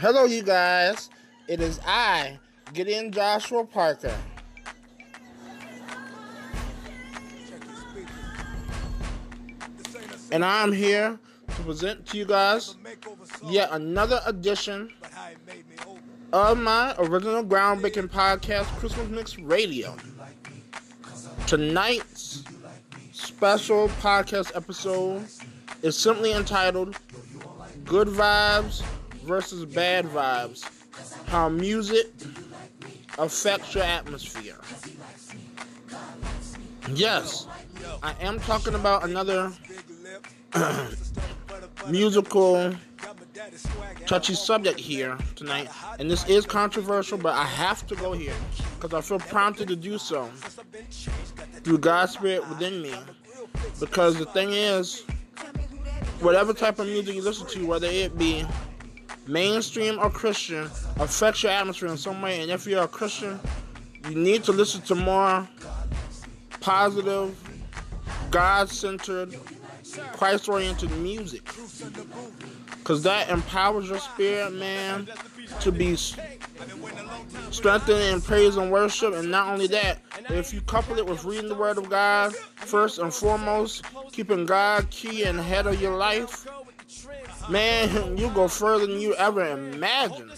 Hello, you guys. It is I, Gideon Joshua Parker. And I'm here to present to you guys yet another edition of my original groundbreaking podcast, Christmas Mix Radio. Tonight's special podcast episode is simply entitled Good Vibes versus Bad Vibes How Music Affects Your Atmosphere. Yes, I am talking about another musical touchy subject here tonight, and this is controversial, but I have to go here because I feel prompted to do so through God's Spirit within me. Because the thing is, whatever type of music you listen to, whether it be mainstream or Christian, affects your atmosphere in some way. And if you're a Christian, you need to listen to more positive, God centered, Christ oriented music. Because that empowers your spirit, man, to be strengthened in praise and worship. And not only that, if you couple it with reading the Word of God, first and foremost, keeping God key and head of your life, man, you go further than you ever imagined.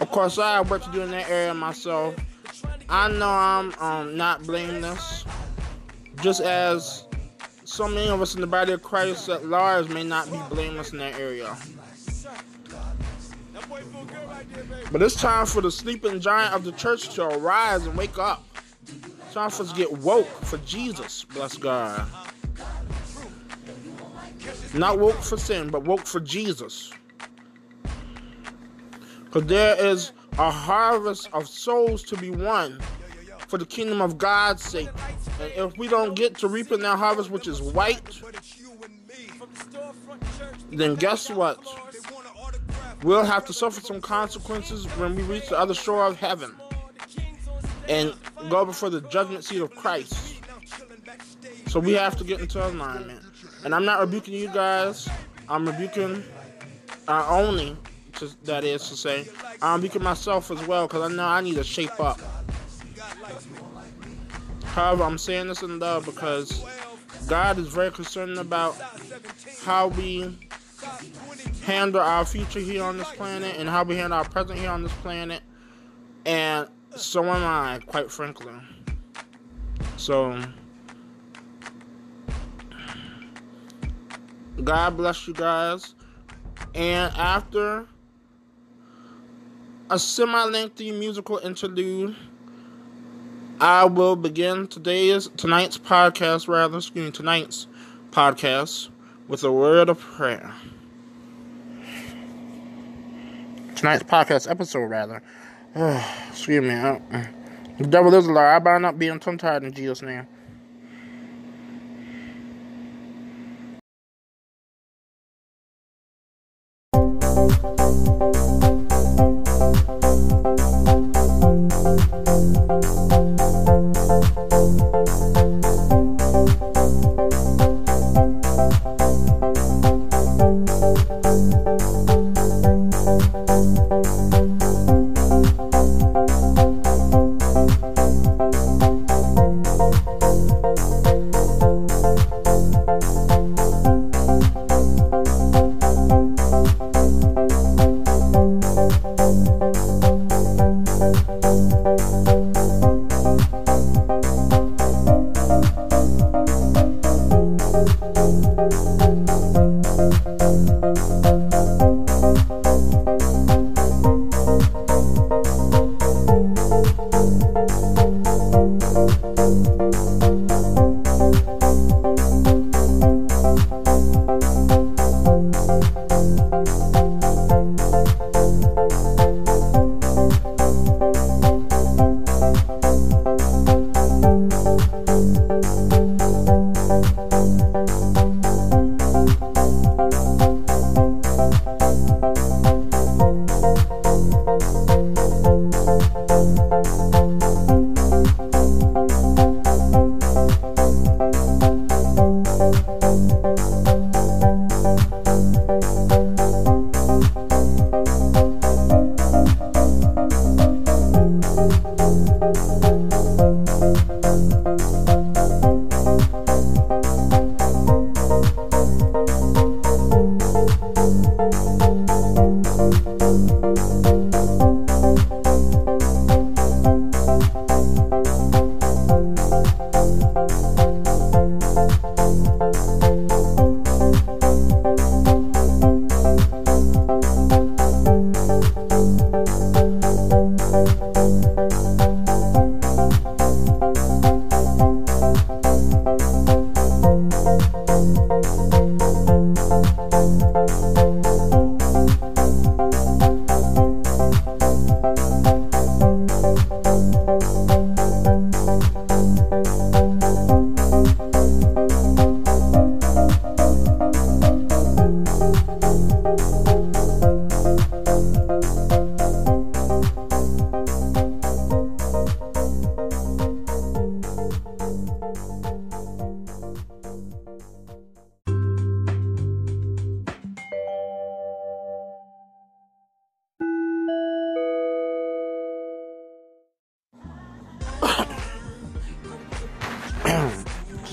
Of course, I have work to do in that area myself. I know I'm um, not blameless, just as so many of us in the body of Christ at large may not be blameless in that area. But it's time for the sleeping giant of the church to arise and wake up. It's time for us to get woke for Jesus, bless God. Not woke for sin, but woke for Jesus. Because there is a harvest of souls to be won for the kingdom of God's sake. And if we don't get to reaping that harvest, which is white, then guess what? We'll have to suffer some consequences when we reach the other shore of heaven and go before the judgment seat of Christ. So we have to get into alignment. And I'm not rebuking you guys. I'm rebuking uh, only, to, that is to say, I'm rebuking myself as well because I know I need to shape up. However, I'm saying this in love because God is very concerned about how we handle our future here on this planet and how we handle our present here on this planet. And so am I, quite frankly. So, God bless you guys. And after a semi lengthy musical interlude, I will begin today's tonight's podcast, rather, excuse me, tonight's podcast with a word of prayer. Tonight's podcast episode, rather. excuse me. I, the devil is a liar. I bind up being tongue tied in Jesus' name.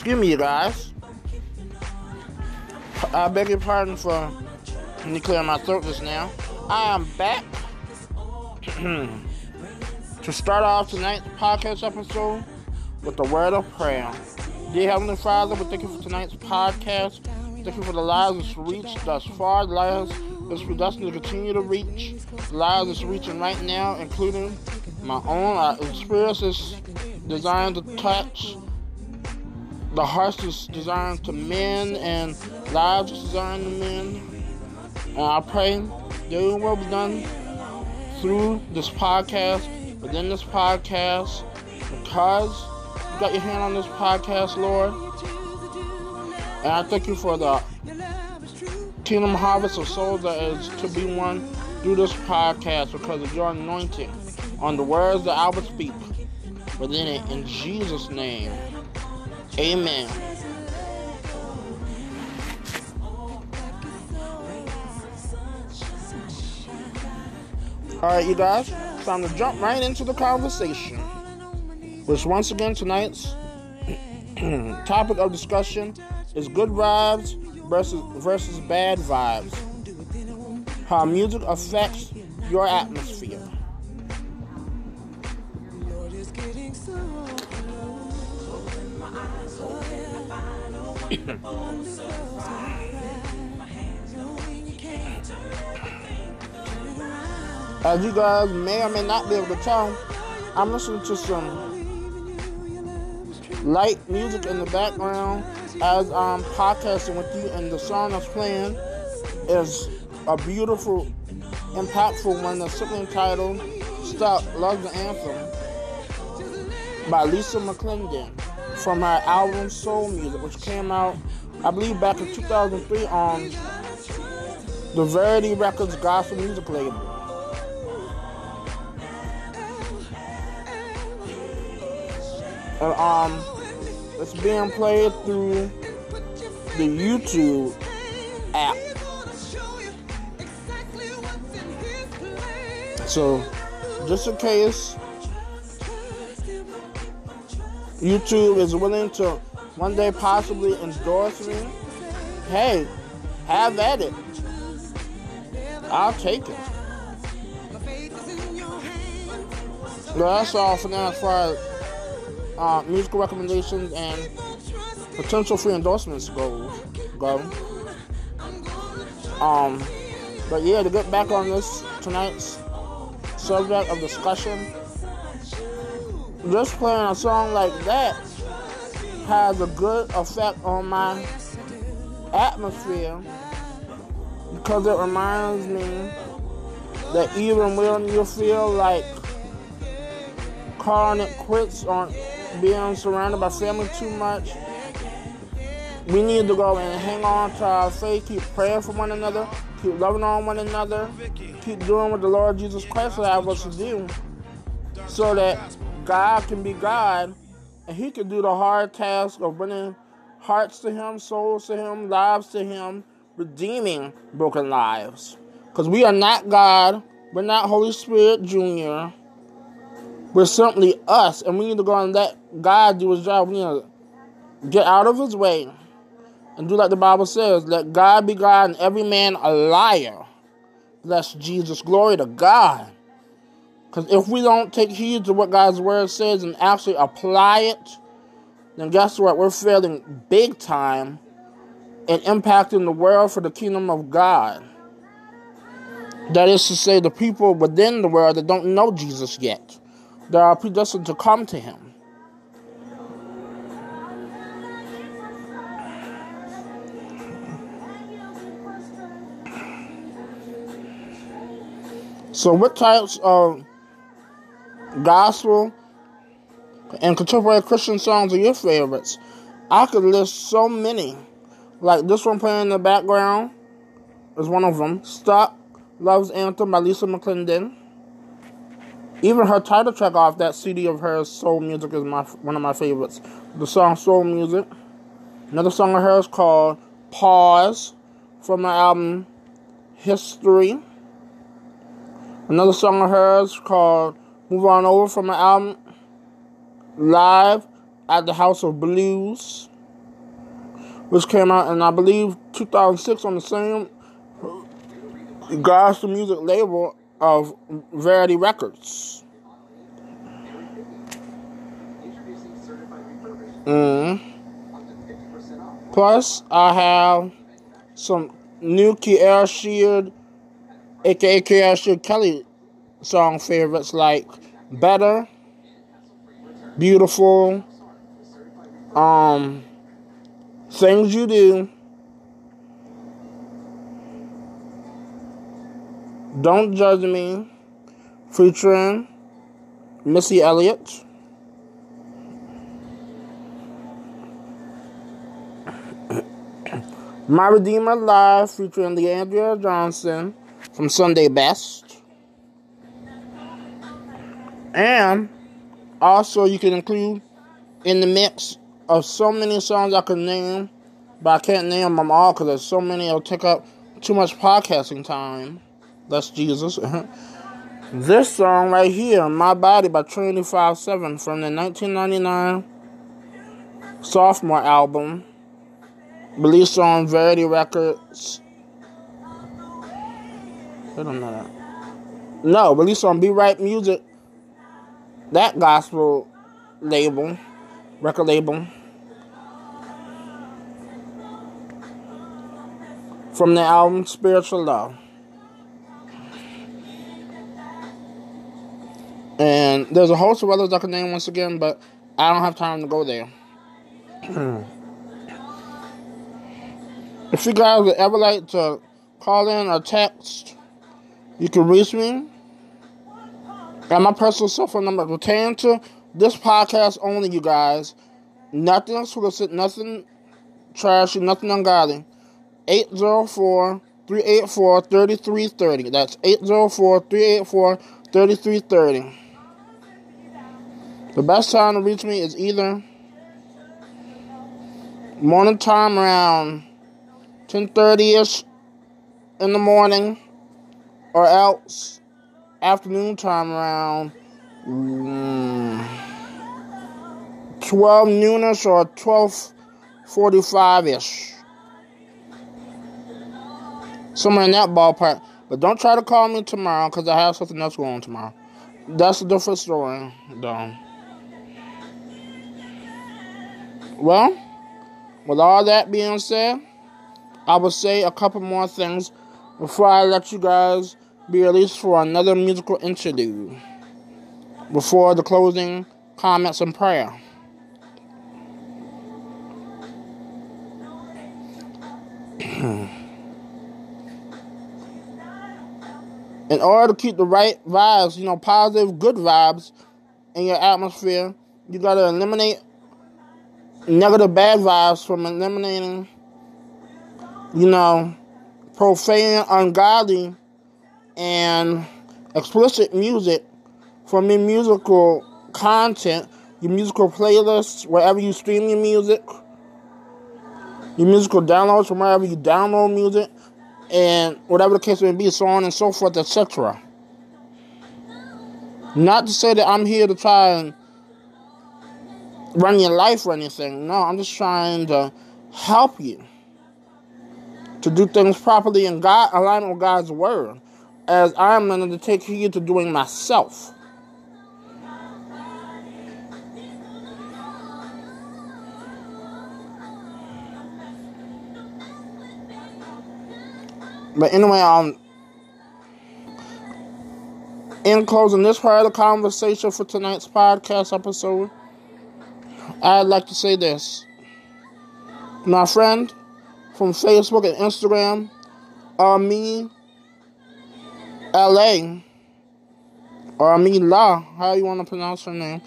Excuse me, you guys. I beg your pardon for me clearing my throat just now. I am back to start off tonight's podcast episode with the word of prayer. Dear Heavenly Father, we thank you for tonight's podcast. Thank you for the lives that's reached thus far, the lives that's predestined to continue to reach, lives that's reaching right now, including my own uh, experiences designed to touch the hearts is designed to men and lives is designed to men. And I pray that it will be done through this podcast, within this podcast, because you got your hand on this podcast, Lord. And I thank you for the kingdom harvest of souls that is to be won through this podcast because of your anointing on the words that I will speak within it in Jesus' name. Amen. Alright, you guys, time to jump right into the conversation. Which, once again, tonight's topic of discussion is good vibes versus, versus bad vibes. How music affects your atmosphere. As you guys may or may not be able to tell, I'm listening to some light music in the background as I'm podcasting with you, and the song that's playing is a beautiful, impactful one that's simply entitled Stop Love the Anthem by Lisa McClendon from her album Soul Music, which came out, I believe, back in 2003 on the Verity Records gospel music label. And um, it's being played through the YouTube app. So, just in case YouTube is willing to one day possibly endorse me, hey, have at it. I'll take it. But that's all for now as far as uh, musical recommendations and potential free endorsements go. go. Um, but yeah, to get back on this tonight's subject of discussion, just playing a song like that has a good effect on my atmosphere because it reminds me that even when you feel like calling it quits on being surrounded by family too much, we need to go and hang on to our faith, keep praying for one another, keep loving on one another, keep doing what the Lord Jesus Christ have us to do, so that God can be God, and He can do the hard task of bringing hearts to Him, souls to Him, lives to Him, redeeming broken lives. Because we are not God, we're not Holy Spirit Jr., we're simply us, and we need to go and let God do His job. We need to get out of His way and do like the Bible says let God be God and every man a liar. Bless Jesus. Glory to God. Because if we don't take heed to what God's word says and actually apply it, then guess what? We're failing big time in impacting the world for the kingdom of God. That is to say, the people within the world that don't know Jesus yet, that are predestined to come to Him. So, what types of gospel and contemporary Christian songs are your favorites? I could list so many. Like this one playing in the background is one of them. Stop Love's Anthem by Lisa McClendon. Even her title track off that CD of hers, Soul Music, is my one of my favorites. The song Soul Music. Another song of hers called Pause from the album History. Another song of hers called Move On Over from the album Live at the House of Blues. which came out in I believe 2006 on the same gospel music label of Verity Records. Mm. Plus, I have some new Kierra Sheard, aka Kierra Sheard Kelly song favorites like Better, Beautiful, um, Things You Do, Don't Judge Me, featuring Missy Elliott. My Redeemer Live featuring Le'Andria Johnson from Sunday Best. And also you can include in the mix of so many songs I could name, but I can't name them all because there's so many it'll take up too much podcasting time. That's Jesus. Uh-huh. this song right here, My Body by Trin-i-tee Five Seven from the 1999 sophomore album, released on Verity Records. I don't know that. No, released on B-Rite Music, that gospel label, record label. From the album Spiritual Love. And there's a host of others I could name once again, but I don't have time to go there. if you guys would ever like to call in or text, you can reach me at my personal cell phone number pertaining to this podcast only, you guys. Nothing explicit, nothing trashy, nothing ungodly. 804 384 3330. That's 804 384 3330. The best time to reach me is either morning time around 10:30ish in the morning, or else afternoon time around mm, 12 noonish or 12:45ish, somewhere in that ballpark. But don't try to call me tomorrow because I have something else going tomorrow. That's a different story, though. Well, with all that being said, I will say a couple more things before I let you guys be released for another musical interlude. Before the closing comments and prayer. in order to keep the right vibes, you know, positive, good vibes in your atmosphere, you got to eliminate negative bad vibes from eliminating, you know, profane, ungodly, and explicit music from your musical content, your musical playlists, wherever you stream your music, your musical downloads from wherever you download music, and whatever the case may be, so on and so forth, etc. Not to say that I'm here to try and run your life or anything. No, I'm just trying to help you to do things properly in God, alignment with God's word, as I'm going to take you to doing myself. But anyway, um, in closing this part of the conversation for tonight's podcast episode, I'd like to say this. My friend from Facebook and Instagram, Army LA, or Army La, how you want to pronounce her name.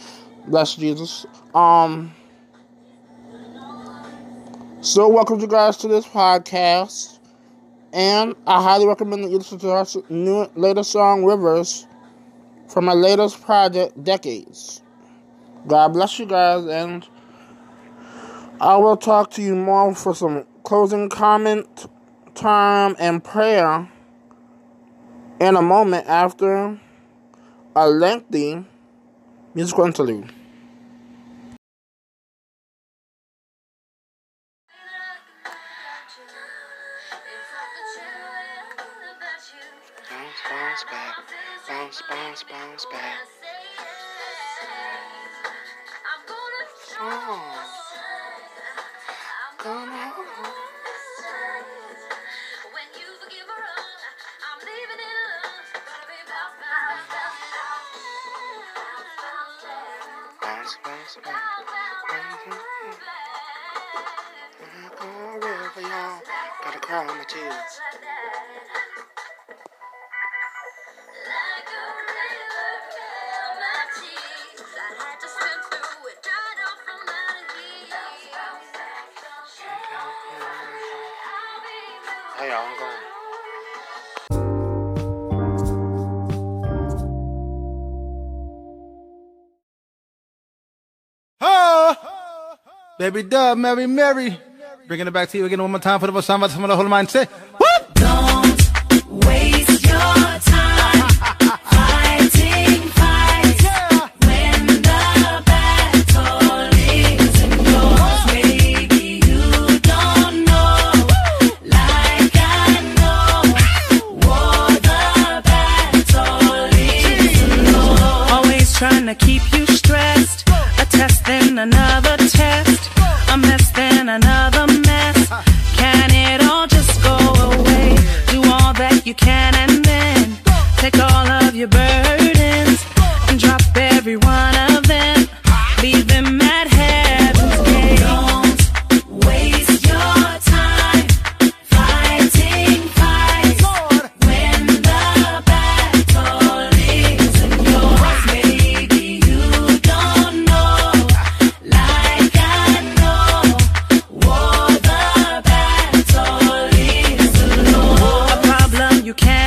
Bless Jesus. Um, so welcome you guys to this podcast. And I highly recommend that you listen to our new latest song, Rivers, from my latest project, Decades. God bless you guys, and I will talk to you more for some closing comment time and prayer in a moment after a lengthy musical interlude. bounce, bounce bounce, bounce, bounce. home. Come home. Bounce, bounce, bounce. I will be home. Gotta call my tears. Baby Dub, Mary, Mary. Bringing it back to you again one more time for the Basama Samala Holman. Say, you can't.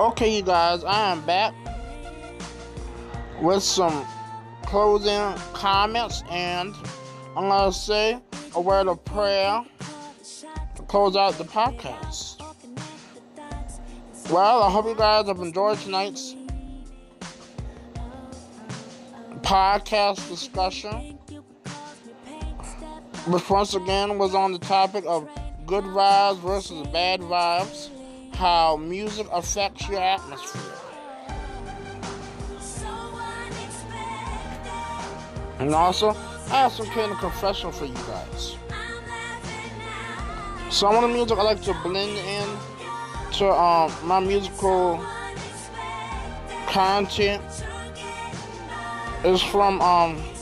Okay, you guys, I am back with some closing comments, and I'm going to say a word of prayer to close out the podcast. Well, I hope you guys have enjoyed tonight's podcast discussion, which once again was on the topic of good vibes versus bad vibes how music affects your atmosphere. And also, I have some kind of confession for you guys. Some of the music I like to blend in to um, my musical content is from um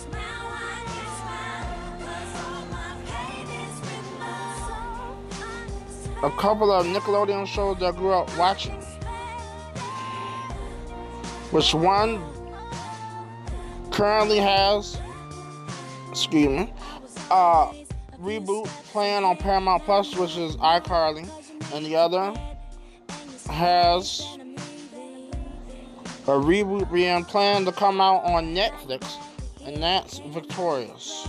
a couple of Nickelodeon shows that I grew up watching. Which one currently has, excuse me, uh, reboot playing on Paramount Plus, which is iCarly, and the other has a reboot being planned to come out on Netflix, and that's Victorious.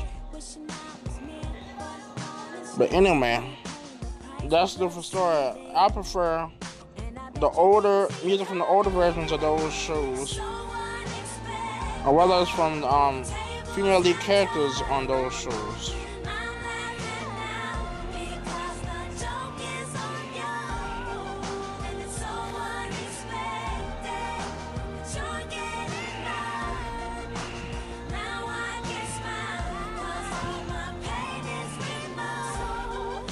But anyway, that's the different story. I prefer the older music from the older versions of those shows, or whether it's from um, female lead characters on those shows.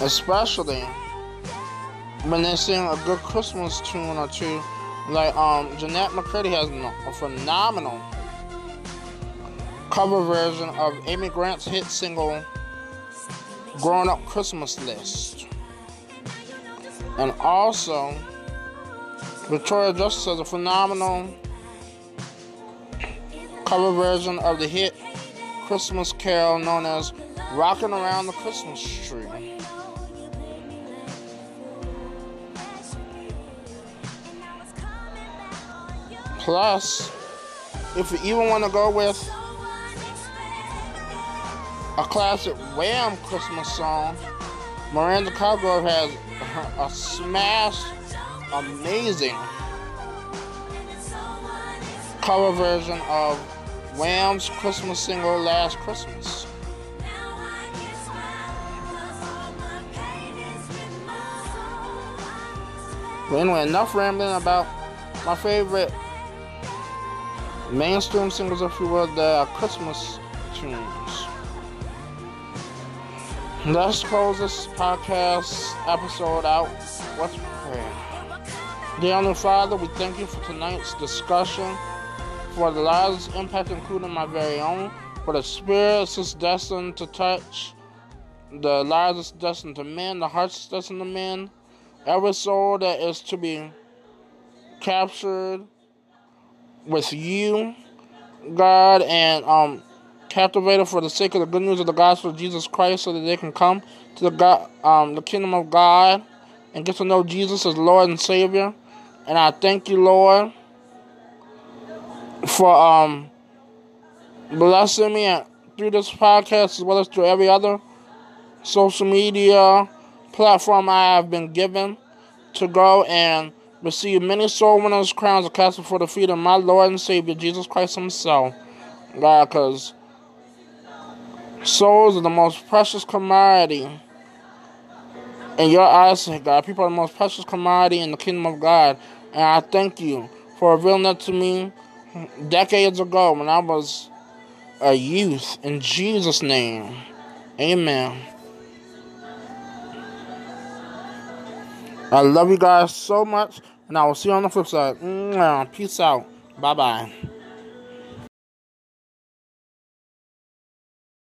Especially when they sing a good Christmas tune or two. Like um, Jennette McCurdy has a phenomenal cover version of Amy Grant's hit single "Growing Up Christmas List," and also Victoria Justice has a phenomenal cover version of the hit Christmas carol known as "Rocking Around the Christmas Tree." Plus, if you even want to go with a classic Wham Christmas song, Miranda Cosgrove has a smash, amazing cover version of Wham's Christmas single Last Christmas. Anyway, enough rambling about my favorite mainstream singles, if you will, that are Christmas tunes. Let's close this podcast episode out. Let's pray. Dear Heavenly Father, we thank you for tonight's discussion, for the lives impact, including my very own, for the spirits is destined to touch, the lives is destined to mend, the hearts is destined to mend, every soul that is to be captured with you, God, and um, captivated for the sake of the good news of the gospel of Jesus Christ, so that they can come to the God, um, the kingdom of God, and get to know Jesus as Lord and Savior. And I thank you, Lord, for um blessing me through this podcast as well as through every other social media platform I have been given to go and receive many soul winners crowns of cast before the feet of my Lord and Savior Jesus Christ Himself. God, because souls are the most precious commodity in your eyes, God. People are the most precious commodity in the kingdom of God. And I thank you for revealing that to me decades ago when I was a youth. In Jesus' name, amen. I love you guys so much, and I will see you on the flip side. Peace out. Bye bye.